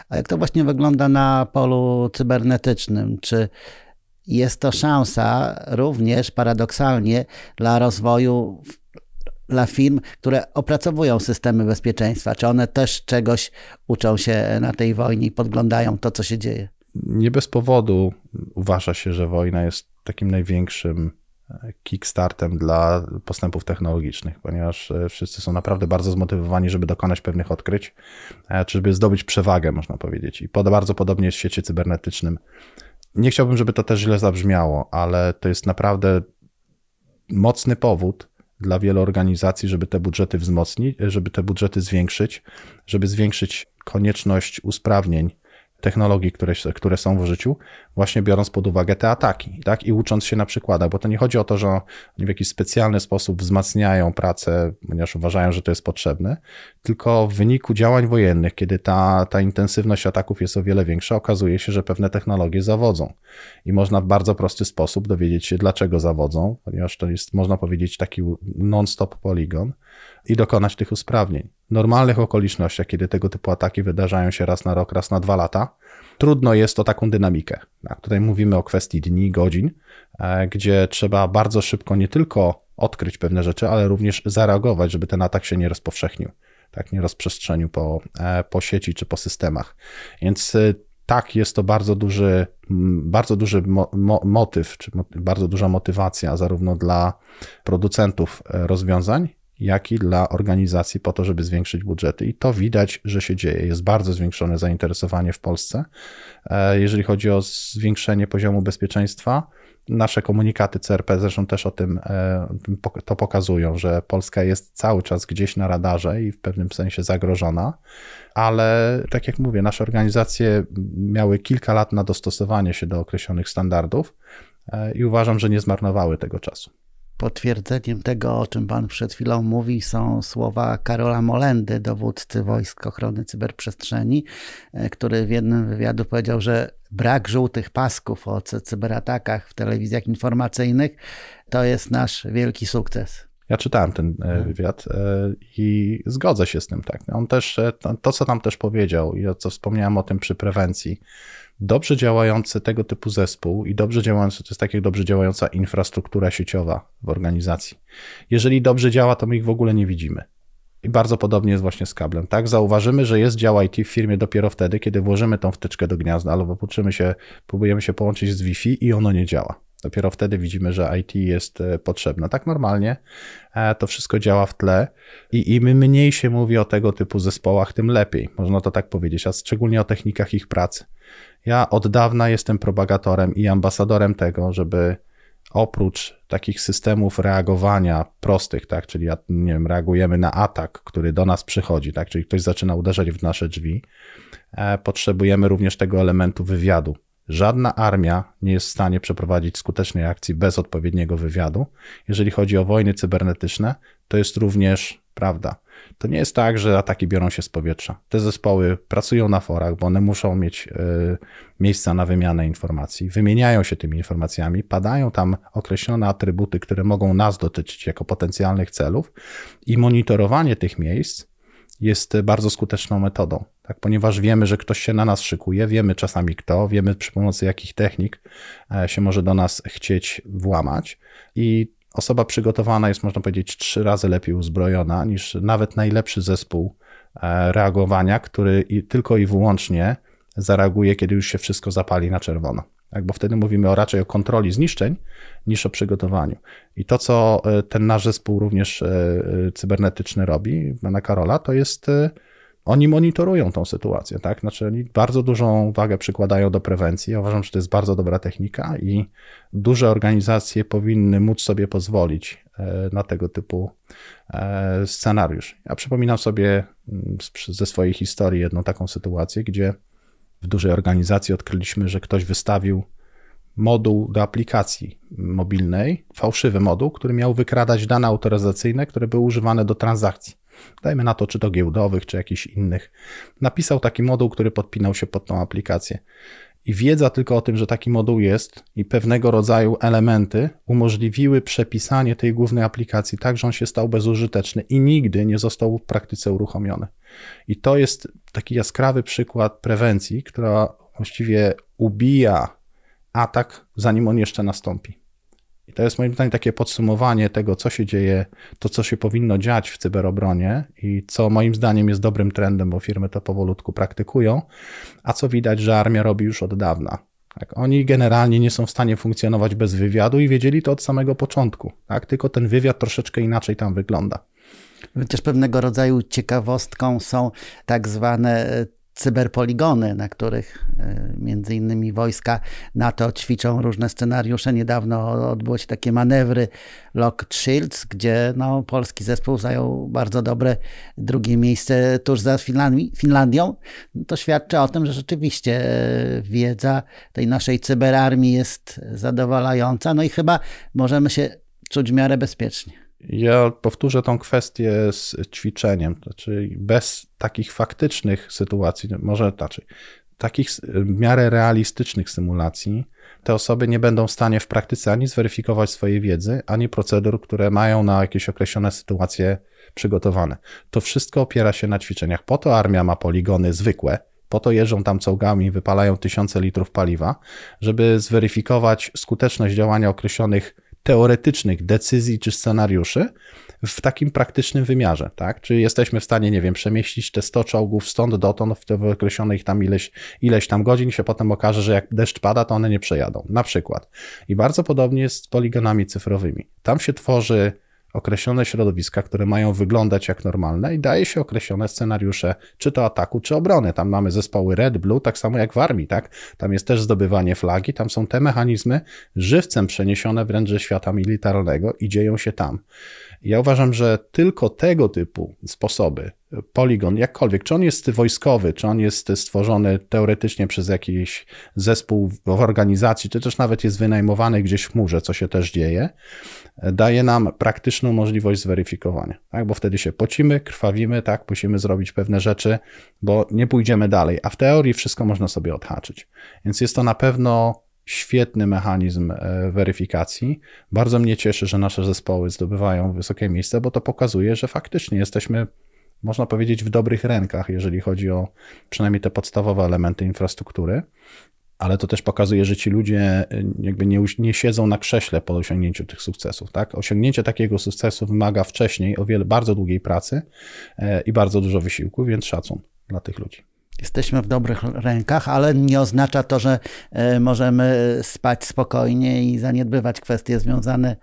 A jak to właśnie wygląda na polu cybernetycznym? Czy jest to szansa również paradoksalnie dla rozwoju dla firm, które opracowują systemy bezpieczeństwa? Czy one też czegoś uczą się na tej wojnie i podglądają to, co się dzieje? nie bez powodu uważa się, że wojna jest takim największym kickstartem dla postępów technologicznych, ponieważ e, wszyscy są naprawdę bardzo zmotywowani, żeby dokonać pewnych odkryć, czy żeby zdobyć przewagę, można powiedzieć. I bardzo podobnie jest w świecie cybernetycznym. Nie chciałbym, żeby to też źle zabrzmiało, ale to jest naprawdę mocny powód dla wielu organizacji, żeby te budżety wzmocnić, żeby te budżety zwiększyć, żeby zwiększyć konieczność usprawnień technologii, które, które są w życiu, właśnie biorąc pod uwagę te ataki, tak? I ucząc się na przykładach, bo to nie chodzi o to, że oni w jakiś specjalny sposób wzmacniają pracę, ponieważ uważają, że to jest potrzebne, tylko w wyniku działań wojennych, kiedy ta, ta intensywność ataków jest o wiele większa, okazuje się, że pewne technologie zawodzą. I można w bardzo prosty sposób dowiedzieć się, dlaczego zawodzą, ponieważ to jest, można powiedzieć, taki non-stop poligon i dokonać tych usprawnień. W normalnych okolicznościach, kiedy tego typu ataki wydarzają się raz na rok, raz na dwa lata, trudno jest o taką dynamikę. Tak, tutaj mówimy o kwestii dni, godzin, e, gdzie trzeba bardzo szybko nie tylko odkryć pewne rzeczy, ale również zareagować, żeby ten atak się nie rozpowszechnił, tak, nie rozprzestrzenił po, e, po sieci czy po systemach. Więc e, tak, jest to bardzo duży, bardzo duży mo, mo, motyw, czy bardzo duża motywacja zarówno dla producentów rozwiązań, jak i dla organizacji po to, żeby zwiększyć budżety. I to widać, że się dzieje. Jest bardzo zwiększone zainteresowanie w Polsce. E, jeżeli chodzi o zwiększenie poziomu bezpieczeństwa, nasze komunikaty CRP zresztą też o tym e, to pokazują, że Polska jest cały czas gdzieś na radarze i w pewnym sensie zagrożona, ale tak jak mówię, nasze organizacje miały kilka lat na dostosowanie się do określonych standardów e, i uważam, że nie zmarnowały tego czasu. Potwierdzeniem tego, o czym Pan przed chwilą mówi, są słowa Karola Molendy, dowódcy Wojsk Ochrony Cyberprzestrzeni, e, który w jednym wywiadu powiedział, że brak żółtych pasków o cyberatakach w telewizjach informacyjnych to jest nasz wielki sukces. Ja czytałem ten e, mhm. wywiad e, i zgodzę się z tym. Tak. On też, to co tam też powiedział i o co wspomniałem o tym przy prewencji, dobrze działający tego typu zespół i dobrze działający, to jest tak jak dobrze działająca infrastruktura sieciowa w organizacji. Jeżeli dobrze działa, to my ich w ogóle nie widzimy. I bardzo podobnie jest właśnie z kablem. Tak, zauważymy, że jest dział IT w firmie dopiero wtedy, kiedy włożymy tą wtyczkę do gniazda albo poczymy się, próbujemy się połączyć z Wi-Fi i ono nie działa. Dopiero wtedy widzimy, że IT jest e, potrzebne. Tak normalnie e, to wszystko działa w tle i im mniej się mówi o tego typu zespołach, tym lepiej. Można to tak powiedzieć, a szczególnie o technikach ich pracy. Ja od dawna jestem propagatorem i ambasadorem tego, żeby oprócz takich systemów reagowania prostych, tak, czyli nie wiem, reagujemy na atak, który do nas przychodzi, tak, czyli ktoś zaczyna uderzać w nasze drzwi, e, potrzebujemy również tego elementu wywiadu. Żadna armia nie jest w stanie przeprowadzić skutecznej akcji bez odpowiedniego wywiadu. Jeżeli chodzi o wojny cybernetyczne, to jest również prawda. To nie jest tak, że ataki biorą się z powietrza. Te zespoły pracują na forach, bo one muszą mieć y, miejsca na wymianę informacji, wymieniają się tymi informacjami, padają tam określone atrybuty, które mogą nas dotyczyć jako potencjalnych celów i monitorowanie tych miejsc jest bardzo skuteczną metodą, tak? ponieważ wiemy, że ktoś się na nas szykuje, wiemy czasami kto, wiemy przy pomocy jakich technik e, się może do nas chcieć włamać i osoba przygotowana jest, można powiedzieć, trzy razy lepiej uzbrojona niż nawet najlepszy zespół e, reagowania, który tylko i wyłącznie zareaguje, kiedy już się wszystko zapali na czerwono. Tak, bo wtedy mówimy o raczej o kontroli zniszczeń niż o przygotowaniu. I to, co e, ten nasz zespół również cybernetyczny robi, pana Karola, to jest oni monitorują tą sytuację, tak? Znaczy oni bardzo dużą wagę przykładają do prewencji. Ja uważam, że to jest bardzo dobra technika i duże organizacje powinny móc sobie pozwolić e, na tego typu e, scenariusz. Ja przypominam sobie mm, ze swojej historii jedną taką sytuację, gdzie w dużej organizacji odkryliśmy, że ktoś wystawił moduł do aplikacji mobilnej, fałszywy moduł, który miał wykradać dane autoryzacyjne, które były używane do transakcji dajmy na to, czy to giełdowych, czy jakichś innych, napisał taki moduł, który podpinał się pod tą aplikację. I wiedza tylko o tym, że taki moduł jest i pewnego rodzaju elementy umożliwiły przepisanie tej głównej aplikacji tak, że on się stał bezużyteczny i nigdy nie został w praktyce uruchomiony. I to jest taki jaskrawy przykład prewencji, która właściwie ubija atak, zanim on jeszcze nastąpi. To jest moim zdaniem takie podsumowanie tego, co się dzieje, to co się powinno dziać w cyberobronie i co moim zdaniem jest dobrym trendem, bo firmy to powolutku praktykują, a co widać, że armia robi już od dawna. Tak, oni generalnie nie są w stanie funkcjonować bez wywiadu i wiedzieli to od samego początku. Tak? Tylko ten wywiad troszeczkę inaczej tam wygląda. Też pewnego rodzaju ciekawostką są tak zwane e, cyberpoligony, na których e, między innymi wojska NATO ćwiczą różne scenariusze. Niedawno odbyło się takie manewry Lock Shields, gdzie no, polski zespół zajął bardzo dobre drugie miejsce tuż za Finlandią. To świadczy o tym, że rzeczywiście e, wiedza tej naszej cyberarmii jest zadowalająca. No i chyba możemy się czuć w miarę bezpiecznie. Ja powtórzę tą kwestię z ćwiczeniem, znaczy bez takich faktycznych sytuacji, może znaczy, takich w miarę realistycznych symulacji, te osoby nie będą w stanie w praktyce ani zweryfikować swojej wiedzy, ani procedur, które mają na jakieś określone sytuacje przygotowane. To wszystko opiera się na ćwiczeniach. Po to armia ma poligony zwykłe, po to jeżdżą tam czołgami, wypalają tysiące litrów paliwa, żeby zweryfikować skuteczność działania określonych teoretycznych decyzji czy scenariuszy w takim praktycznym wymiarze, tak? Czy jesteśmy w stanie, nie wiem, przemieścić te 100 czołgów stąd dotąd w, określonych tam ileś, ileś tam godzin się potem okaże, że jak deszcz pada, to one nie przejadą, na przykład. I bardzo podobnie jest z poligonami cyfrowymi. Tam się tworzy określone środowiska, które mają wyglądać jak normalne i daje się określone scenariusze, czy to ataku, czy obrony. Tam mamy zespoły red, blue, tak samo jak w armii, tak? Tam jest też zdobywanie flagi, tam są te mechanizmy żywcem przeniesione wręcz ze świata militarnego i dzieją się tam. Ja uważam, że tylko tego typu sposoby, poligon, jakkolwiek, czy on jest wojskowy, czy on jest stworzony teoretycznie przez jakiś zespół w organizacji, czy też nawet jest wynajmowany gdzieś w chmurze, co się też dzieje, daje nam praktyczną możliwość zweryfikowania, tak? bo wtedy się pocimy, krwawimy, tak, musimy zrobić pewne rzeczy, bo nie pójdziemy dalej, a w teorii wszystko można sobie odhaczyć. Więc jest to na pewno świetny mechanizm e, weryfikacji. Bardzo mnie cieszy, że nasze zespoły zdobywają wysokie miejsce, bo to pokazuje, że faktycznie jesteśmy, można powiedzieć, w dobrych rękach, jeżeli chodzi o przynajmniej te podstawowe elementy infrastruktury. Ale to też pokazuje, że ci ludzie e, jakby nie, nie siedzą na krześle po osiągnięciu tych sukcesów. Tak? Osiągnięcie takiego sukcesu wymaga wcześniej o wiele bardzo długiej pracy e, i bardzo dużo wysiłku, więc szacun dla tych ludzi. Jesteśmy w dobrych rękach, ale nie oznacza to, że e, możemy spać spokojnie i zaniedbywać kwestie związane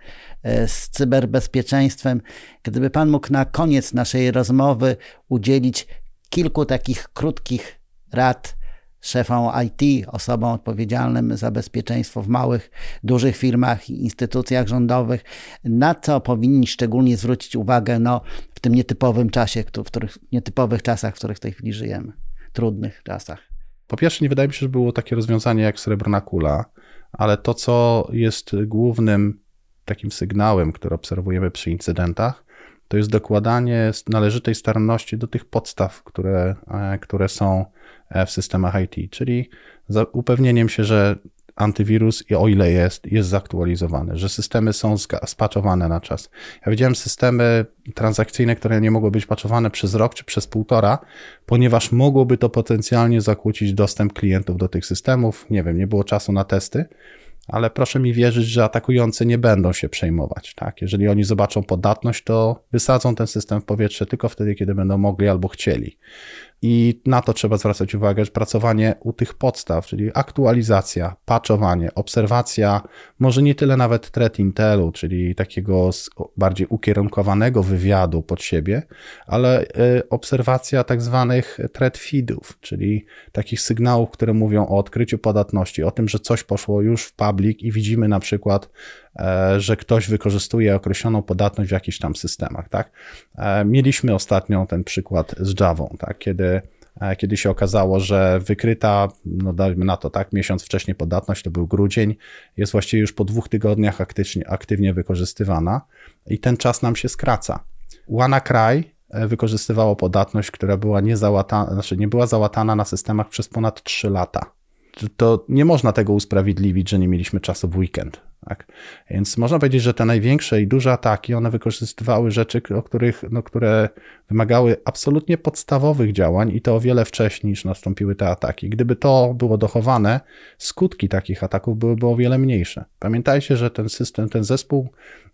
e, z cyberbezpieczeństwem. Gdyby Pan mógł na koniec naszej rozmowy udzielić kilku takich krótkich rad szefom IT, osobom odpowiedzialnym za bezpieczeństwo w małych, dużych firmach i instytucjach rządowych, na co powinni szczególnie zwrócić uwagę no, w tym nietypowym czasie, w których, nietypowych czasach, w których w tej chwili żyjemy trudnych czasach. Po pierwsze, nie wydaje mi się, że było takie rozwiązanie jak srebrna kula, ale to, co jest głównym takim sygnałem, który obserwujemy przy incydentach, to jest dokładanie należytej staranności do tych podstaw, które, e, które są e, w systemach IT, czyli upewnieniem się, że antywirus, i o ile jest, jest zaktualizowany, że systemy są spaczowane na czas. Ja widziałem systemy transakcyjne, które nie mogły być patchowane przez rok czy przez półtora, ponieważ mogłoby to potencjalnie zakłócić dostęp klientów do tych systemów. Nie wiem, nie było czasu na testy, ale proszę mi wierzyć, że atakujący nie będą się przejmować. Tak? Jeżeli oni zobaczą podatność, to wysadzą ten system w powietrze tylko wtedy, kiedy będą mogli albo chcieli. I na to trzeba zwracać uwagę, że pracowanie u tych podstaw, czyli aktualizacja, patchowanie, obserwacja, może nie tyle nawet threat intelu, czyli takiego bardziej ukierunkowanego wywiadu pod siebie, ale y, obserwacja tak zwanych threat feedów, czyli takich sygnałów, które mówią o odkryciu podatności, o tym, że coś poszło już w public i widzimy na przykład że ktoś wykorzystuje określoną podatność w jakichś tam systemach, tak? E, mieliśmy ostatnio ten przykład z Java, tak? Kiedy e, kiedy się okazało, że wykryta, no dajmy na to, tak, miesiąc wcześniej podatność, to był grudzień, jest właściwie już po dwóch tygodniach aktywnie, aktywnie wykorzystywana i ten czas nam się skraca. WannaCry wykorzystywało podatność, która była nie, załatana, znaczy nie była załatana na systemach przez ponad 3 lata. To nie można tego usprawiedliwić, że nie mieliśmy czasu w weekend. Tak? Więc można powiedzieć, że te największe i duże ataki, one wykorzystywały rzeczy, o których, no, które wymagały absolutnie podstawowych działań i to o wiele wcześniej niż nastąpiły te ataki. Gdyby to było dochowane, skutki takich ataków byłyby o wiele mniejsze. Pamiętajcie, że ten system, ten zespół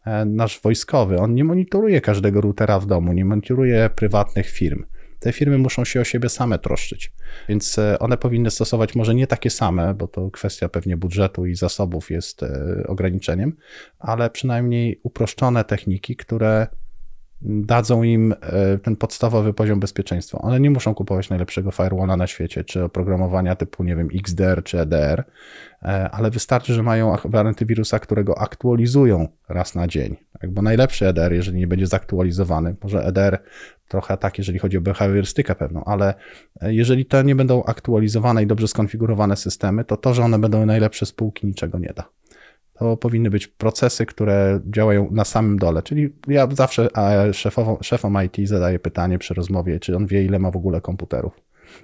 e, nasz wojskowy, on nie monitoruje każdego routera w domu, nie monitoruje prywatnych firm te firmy muszą się o siebie same troszczyć. Więc e, one powinny stosować może nie takie same, bo to kwestia pewnie budżetu i zasobów jest e, ograniczeniem, ale przynajmniej uproszczone techniki, które dadzą im e, ten podstawowy poziom bezpieczeństwa. One nie muszą kupować najlepszego firewalla na świecie, czy oprogramowania typu, nie wiem, XDR czy EDR, ale wystarczy, że mają antywirusa, którego aktualizują raz na dzień. Tak, bo najlepszy EDR, jeżeli nie będzie zaktualizowany, może EDR trochę tak, jeżeli chodzi o behawiorystykę pewną, ale e, jeżeli te nie będą aktualizowane i dobrze skonfigurowane systemy, to to, że one będą najlepsze spółki, niczego nie da to powinny być procesy, które działają na samym dole. Czyli ja zawsze szefową, szefom IT zadaję pytanie przy rozmowie, czy on wie, ile ma w ogóle komputerów,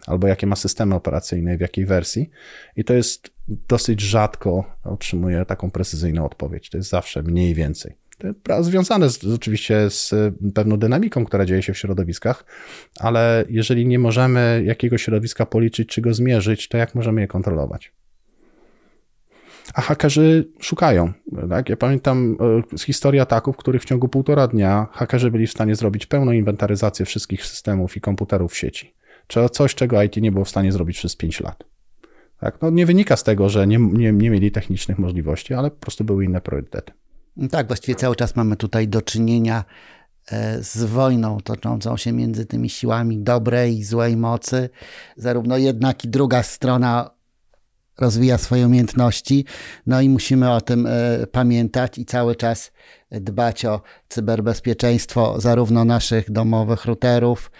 albo jakie ma systemy operacyjne, w jakiej wersji. I to jest dosyć rzadko otrzymuję taką precyzyjną odpowiedź. To jest zawsze mniej więcej. Związane z, oczywiście z pewną dynamiką, która dzieje się w środowiskach, ale jeżeli nie możemy jakiegoś środowiska policzyć czy go zmierzyć, to jak możemy je kontrolować? a hakerzy szukają. Tak? Ja pamiętam z e, historii ataków, których w ciągu półtora dnia hakerzy byli w stanie zrobić pełną inwentaryzację wszystkich systemów i komputerów w sieci. Czy coś, czego IT nie było w stanie zrobić przez 5 lat. Tak? No, nie wynika z tego, że nie, nie, nie mieli technicznych możliwości, ale po prostu były inne priorytety. Tak, właściwie cały czas mamy tutaj do czynienia e, z wojną toczącą się między tymi siłami dobrej i złej mocy. Zarówno jedna, jak i druga strona rozwija swoje umiejętności. No i musimy o tym e, pamiętać i cały czas dbać o cyberbezpieczeństwo zarówno naszych domowych routerów,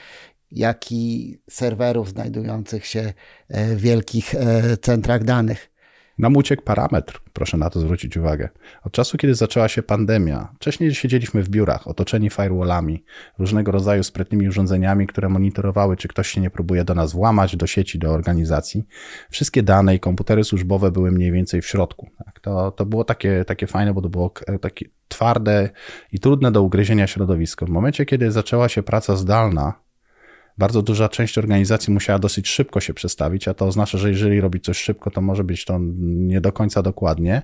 jak i serwerów znajdujących się e, w wielkich centrach danych. Nam uciekł parametr, proszę na to zwrócić uwagę. Od czasu, kiedy zaczęła się pandemia, wcześniej siedzieliśmy w biurach, otoczeni firewallami, różnego rodzaju sprytnymi urządzeniami, które monitorowały, czy ktoś się nie próbuje do nas włamać, do sieci, do organizacji. Wszystkie dane i komputery służbowe były mniej więcej w środku. Tak? To, to było takie, takie fajne, bo to było takie twarde i trudne do ugryzienia środowisko. W momencie, kiedy zaczęła się praca zdalna, bardzo duża część organizacji musiała dosyć szybko się przestawić, a to oznacza, że jeżeli robi coś szybko, to może być to nie do końca dokładnie.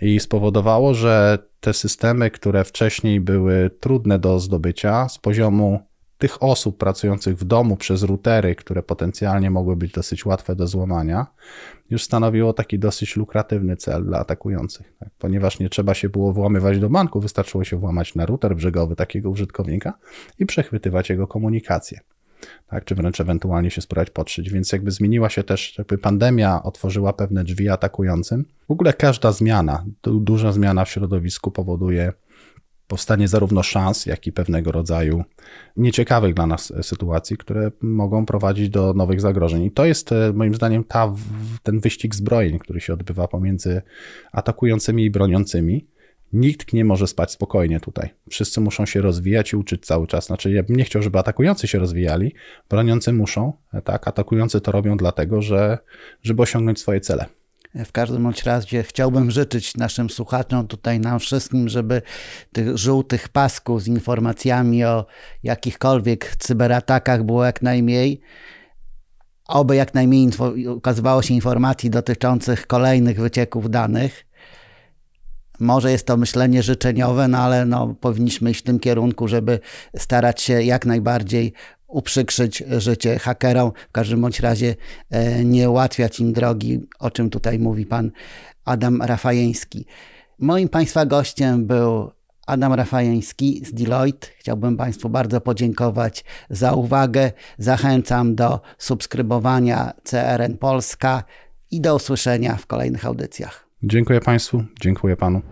I spowodowało, że te systemy, które wcześniej były trudne do zdobycia, z poziomu tych osób pracujących w domu przez routery, które potencjalnie mogły być dosyć łatwe do złamania, już stanowiło taki dosyć lukratywny cel dla atakujących. Tak? Ponieważ nie trzeba się było włamywać do banku, wystarczyło się włamać na router brzegowy takiego użytkownika i przechwytywać jego komunikację tak, czy wręcz ewentualnie się spróbować podszyć. Więc jakby zmieniła się też, jakby pandemia otworzyła pewne drzwi atakującym. W ogóle każda zmiana, du duża zmiana w środowisku powoduje powstanie zarówno szans, jak i pewnego rodzaju nieciekawych dla nas sytuacji, które mogą prowadzić do nowych zagrożeń. I to jest e, moim zdaniem ta, ten wyścig zbrojeń, który się odbywa pomiędzy atakującymi i broniącymi. Nikt nie może spać spokojnie tutaj. Wszyscy muszą się rozwijać i uczyć cały czas. Znaczy, ja bym nie chciał, żeby atakujący się rozwijali, broniący muszą, tak? Atakujący to robią dlatego, że, żeby osiągnąć swoje cele. W każdym bądź razie chciałbym życzyć naszym słuchaczom, tutaj nam wszystkim, żeby tych żółtych pasków z informacjami o jakichkolwiek cyberatakach było jak najmniej. Oby jak najmniej ukazywało się informacji dotyczących kolejnych wycieków danych może jest to myślenie życzeniowe, no ale no, powinniśmy iść w tym kierunku, żeby starać się jak najbardziej uprzykrzyć życie hakerom, w każdym bądź razie e, nie ułatwiać im drogi, o czym tutaj mówi pan Adam Rafajeński. Moim Państwa gościem był Adam Rafajeński z Deloitte. Chciałbym Państwu bardzo podziękować za uwagę. Zachęcam do subskrybowania CRN Polska i do usłyszenia w kolejnych audycjach. Dziękuję Państwu, dziękuję Panu.